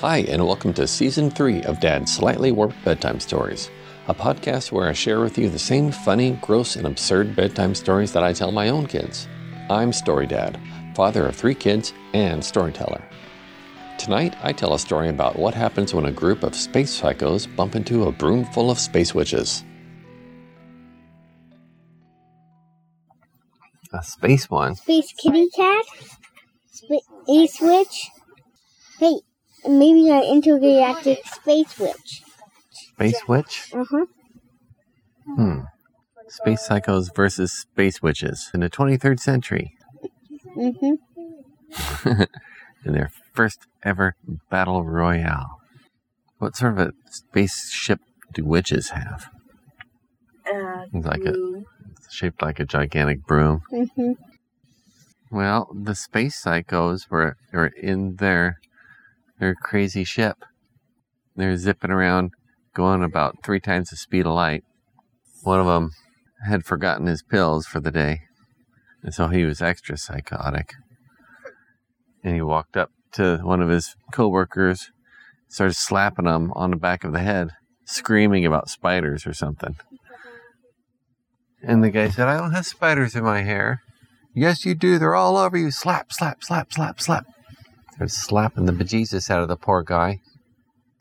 Hi, and welcome to Season 3 of Dad's Slightly Warped Bedtime Stories, a podcast where I share with you the same funny, gross, and absurd bedtime stories that I tell my own kids. I'm Story Dad, father of three kids and storyteller. Tonight, I tell a story about what happens when a group of space psychos bump into a broom full of space witches. A space one? Space kitty cat? Space witch? Hey, maybe an intergalactic space witch. Space witch? Uh huh. Hmm. Space psychos versus space witches in the 23rd century. Mm hmm. in their first ever battle royale. What sort of a spaceship do witches have? Uh, It's like a it's shaped like a gigantic broom. Mm hmm. Well, the space psychos were were in their their crazy ship. They're zipping around, going about three times the speed of light. One of them had forgotten his pills for the day, and so he was extra psychotic. And he walked up to one of his coworkers, started slapping him on the back of the head, screaming about spiders or something. And the guy said, "I don't have spiders in my hair." Yes, you do. They're all over you. Slap, slap, slap, slap, slap. They're slapping the bejesus out of the poor guy.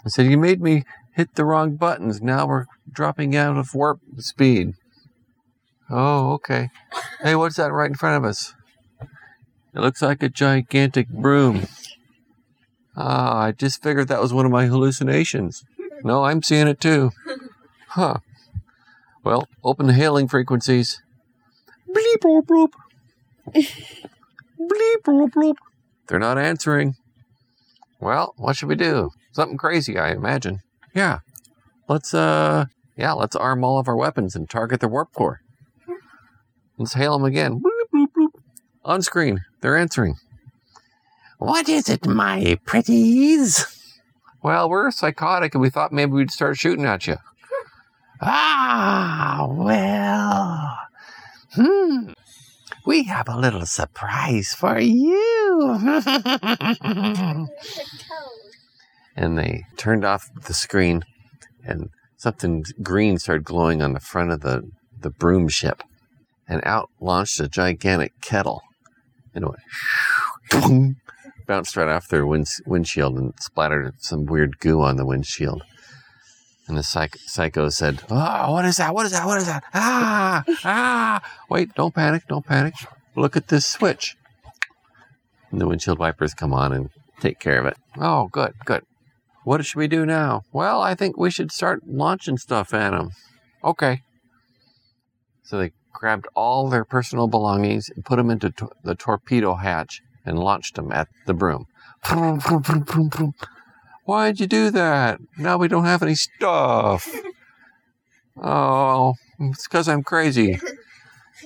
I said, You made me hit the wrong buttons. Now we're dropping out of warp speed. Oh, okay. Hey, what's that right in front of us? It looks like a gigantic broom. Ah, I just figured that was one of my hallucinations. No, I'm seeing it too. Huh. Well, open the hailing frequencies. Bleep, bloop, bloop. Bleep, bloop, bloop. They're not answering. Well, what should we do? Something crazy, I imagine. Yeah. Let's, uh, yeah, let's arm all of our weapons and target their warp core. Let's hail them again. On screen, they're answering. What is it, my pretties? Well, we're psychotic and we thought maybe we'd start shooting at you. Ah, well. Hmm. We have a little surprise for you. and they turned off the screen, and something green started glowing on the front of the, the broom ship. And out launched a gigantic kettle. And it went bounced right off their wind, windshield and splattered some weird goo on the windshield. And the psych- psycho said, Oh, what is that? What is that? What is that? Ah, ah. Wait, don't panic. Don't panic. Look at this switch. And the windshield wipers come on and take care of it. Oh, good, good. What should we do now? Well, I think we should start launching stuff at them. Okay. So they grabbed all their personal belongings and put them into to- the torpedo hatch and launched them at the broom. Why'd you do that? Now we don't have any stuff. Oh, it's because I'm crazy.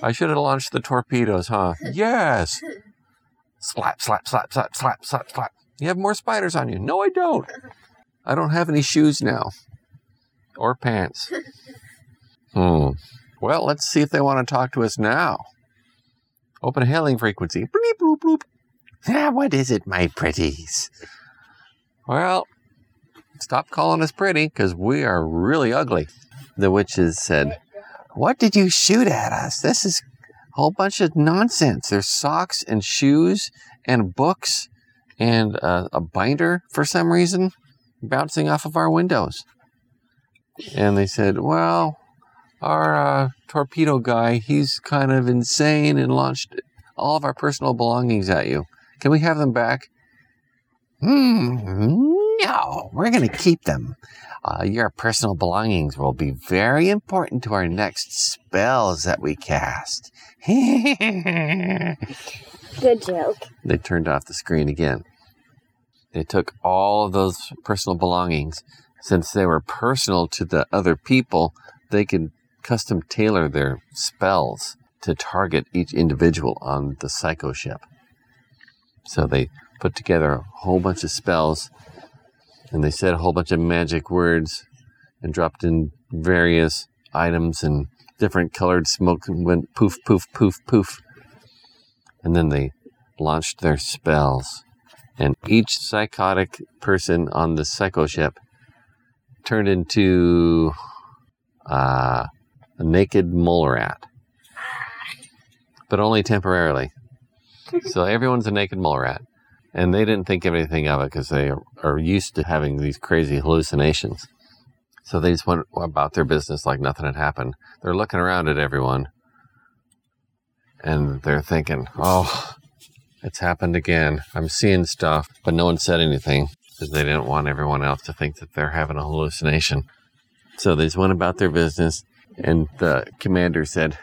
I should have launched the torpedoes, huh? Yes. Slap, slap, slap, slap, slap, slap, slap. You have more spiders on you. No, I don't. I don't have any shoes now. Or pants. Hmm. Well, let's see if they want to talk to us now. Open hailing frequency. Bleep, bloop, bloop. Ah, what is it, my pretties? Well, stop calling us pretty, because we are really ugly. The witches said, What did you shoot at us? This is a whole bunch of nonsense. There's socks and shoes and books and uh, a binder for some reason bouncing off of our windows. And they said, Well, our uh, torpedo guy, he's kind of insane and launched all of our personal belongings at you. Can we have them back? Hmm, no, we're going to keep them. Uh, your personal belongings will be very important to our next spells that we cast. Good joke. They turned off the screen again. They took all of those personal belongings. Since they were personal to the other people, they could custom tailor their spells to target each individual on the psycho ship. So they put together a whole bunch of spells and they said a whole bunch of magic words and dropped in various items and different colored smoke and went poof, poof, poof, poof. And then they launched their spells. And each psychotic person on the psycho ship turned into uh, a naked mole rat, but only temporarily. so everyone's a naked mole rat. And they didn't think anything of it because they are used to having these crazy hallucinations. So they just went about their business like nothing had happened. They're looking around at everyone and they're thinking, oh, it's happened again. I'm seeing stuff. But no one said anything because they didn't want everyone else to think that they're having a hallucination. So they just went about their business, and the commander said,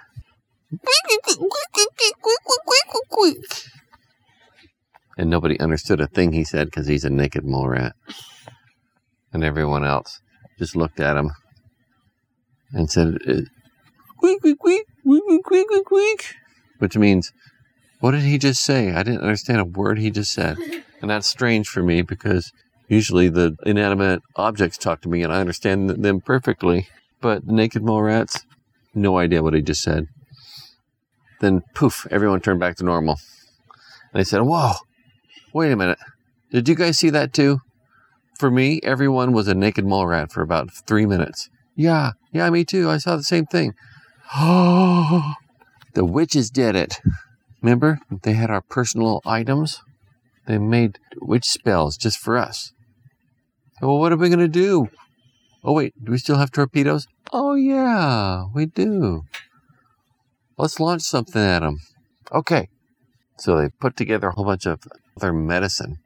and nobody understood a thing he said because he's a naked mole rat. And everyone else just looked at him and said, uh, "Squeak, squeak, squeak, squeak, squeak, squeak, squeak," which means, "What did he just say? I didn't understand a word he just said." And that's strange for me because usually the inanimate objects talk to me and I understand them perfectly. But naked mole rats, no idea what he just said. Then poof, everyone turned back to normal. And I said, Whoa, wait a minute. Did you guys see that too? For me, everyone was a naked mole rat for about three minutes. Yeah, yeah, me too. I saw the same thing. Oh, the witches did it. Remember? They had our personal items. They made witch spells just for us. Well, what are we going to do? Oh, wait, do we still have torpedoes? Oh, yeah, we do. Let's launch something at them. Okay. So they put together a whole bunch of their medicine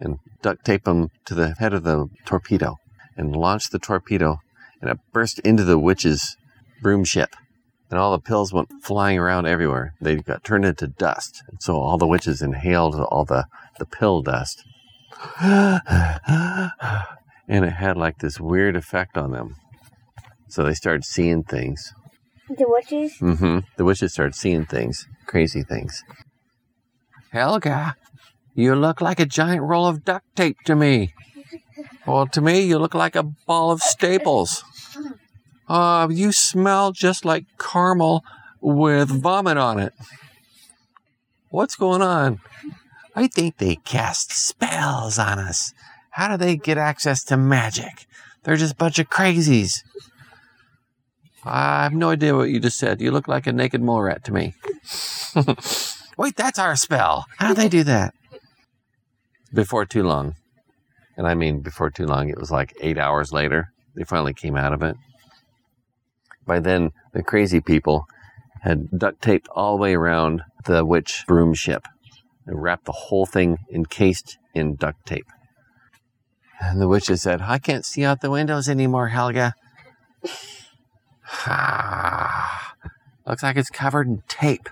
and duct tape them to the head of the torpedo and launched the torpedo and it burst into the witch's broom ship. And all the pills went flying around everywhere. They got turned into dust. And so all the witches inhaled all the, the pill dust. and it had like this weird effect on them. So they started seeing things. The witches? Mm-hmm. The witches started seeing things, crazy things. Helga, you look like a giant roll of duct tape to me. Well, to me, you look like a ball of staples. Uh, you smell just like caramel with vomit on it. What's going on? I think they cast spells on us. How do they get access to magic? They're just a bunch of crazies. I have no idea what you just said. You look like a naked mole rat to me. Wait, that's our spell. How do they do that? Before too long. And I mean, before too long, it was like eight hours later. They finally came out of it. By then, the crazy people had duct taped all the way around the witch broom ship and wrapped the whole thing encased in duct tape. And the witches said, I can't see out the windows anymore, Helga. Ah, looks like it's covered in tape.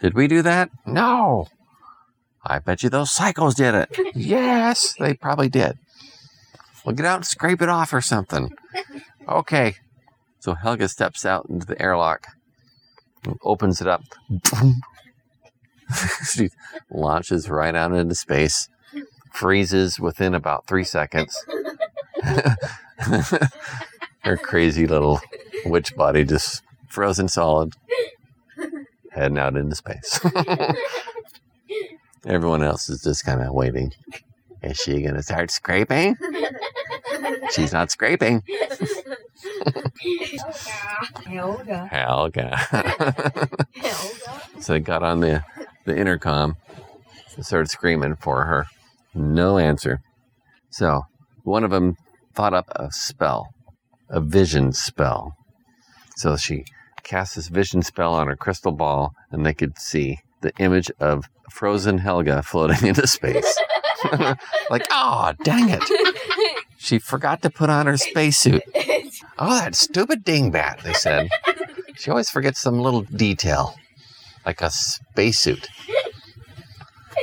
Did we do that? No. I bet you those psychos did it. yes, they probably did. Well, get out and scrape it off or something. Okay. So Helga steps out into the airlock, opens it up. she launches right out into space, freezes within about three seconds. Her crazy little witch body just frozen solid, heading out into space. Everyone else is just kind of waiting. Is she going to start scraping? She's not scraping. Helga. Helga. Helga. so they got on the, the intercom and started screaming for her. No answer. So one of them thought up a spell, a vision spell. So she cast this vision spell on her crystal ball, and they could see the image of frozen Helga floating into space. like, oh, dang it. She forgot to put on her spacesuit. Oh, that stupid dingbat, they said. She always forgets some little detail, like a spacesuit.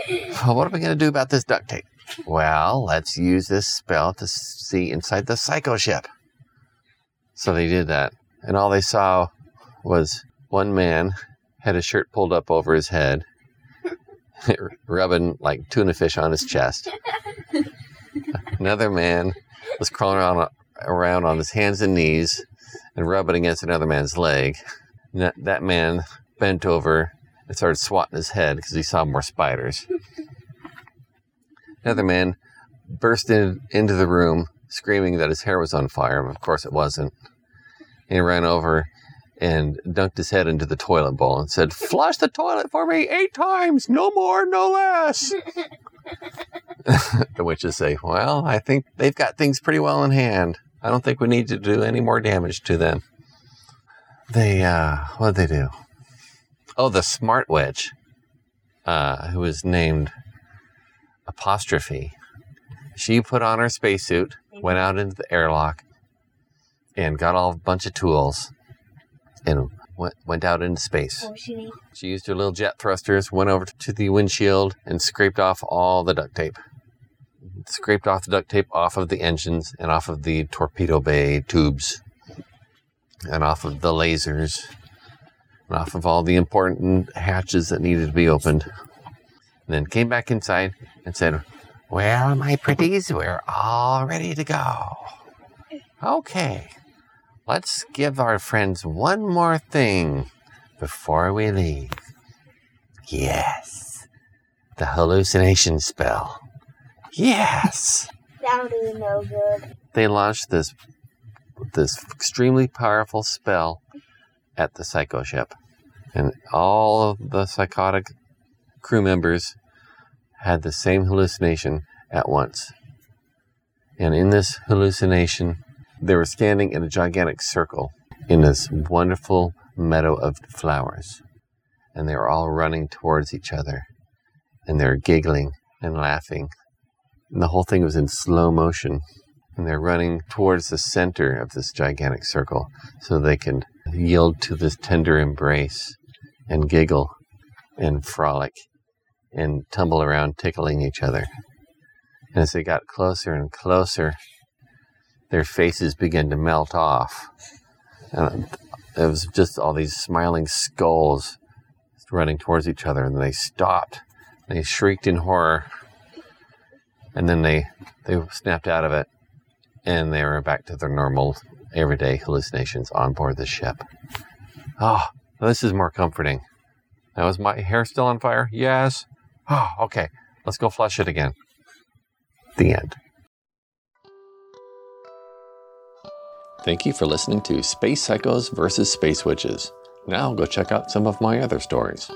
Well, what are we going to do about this duct tape? Well, let's use this spell to see inside the psycho ship. So they did that. And all they saw was one man had his shirt pulled up over his head, rubbing like tuna fish on his chest. Another man was crawling around, around on his hands and knees and rubbing against another man's leg. That, that man bent over and started swatting his head because he saw more spiders. Another man burst in, into the room screaming that his hair was on fire. Of course, it wasn't. He ran over and dunked his head into the toilet bowl and said, Flush the toilet for me eight times, no more, no less. the witches say, Well, I think they've got things pretty well in hand. I don't think we need to do any more damage to them. They, uh, what did they do? Oh, the smart witch, uh, who was named Apostrophe. She put on her spacesuit, went out into the airlock, and got all a bunch of tools and went, went out into space. She? She used her little jet thrusters, went over to the windshield, and scraped off all the duct tape. Scraped off the duct tape off of the engines and off of the torpedo bay tubes and off of the lasers and off of all the important hatches that needed to be opened. And then came back inside and said, Well, my pretties, we're all ready to go. Okay, let's give our friends one more thing before we leave. Yes, the hallucination spell. Yes. That'll do no good. They launched this this extremely powerful spell at the psycho ship, and all of the psychotic crew members had the same hallucination at once. And in this hallucination, they were standing in a gigantic circle in this wonderful meadow of flowers. And they were all running towards each other. And they were giggling and laughing. And the whole thing was in slow motion. And they're running towards the center of this gigantic circle so they can yield to this tender embrace and giggle and frolic and tumble around tickling each other. And as they got closer and closer, their faces began to melt off. And it was just all these smiling skulls running towards each other, and they stopped. They shrieked in horror, and then they they snapped out of it, and they were back to their normal, everyday hallucinations on board the ship. Oh, this is more comforting. Now, is my hair still on fire? Yes. Oh, okay. Let's go flush it again. The end. Thank you for listening to Space Psychos versus Space Witches. Now go check out some of my other stories.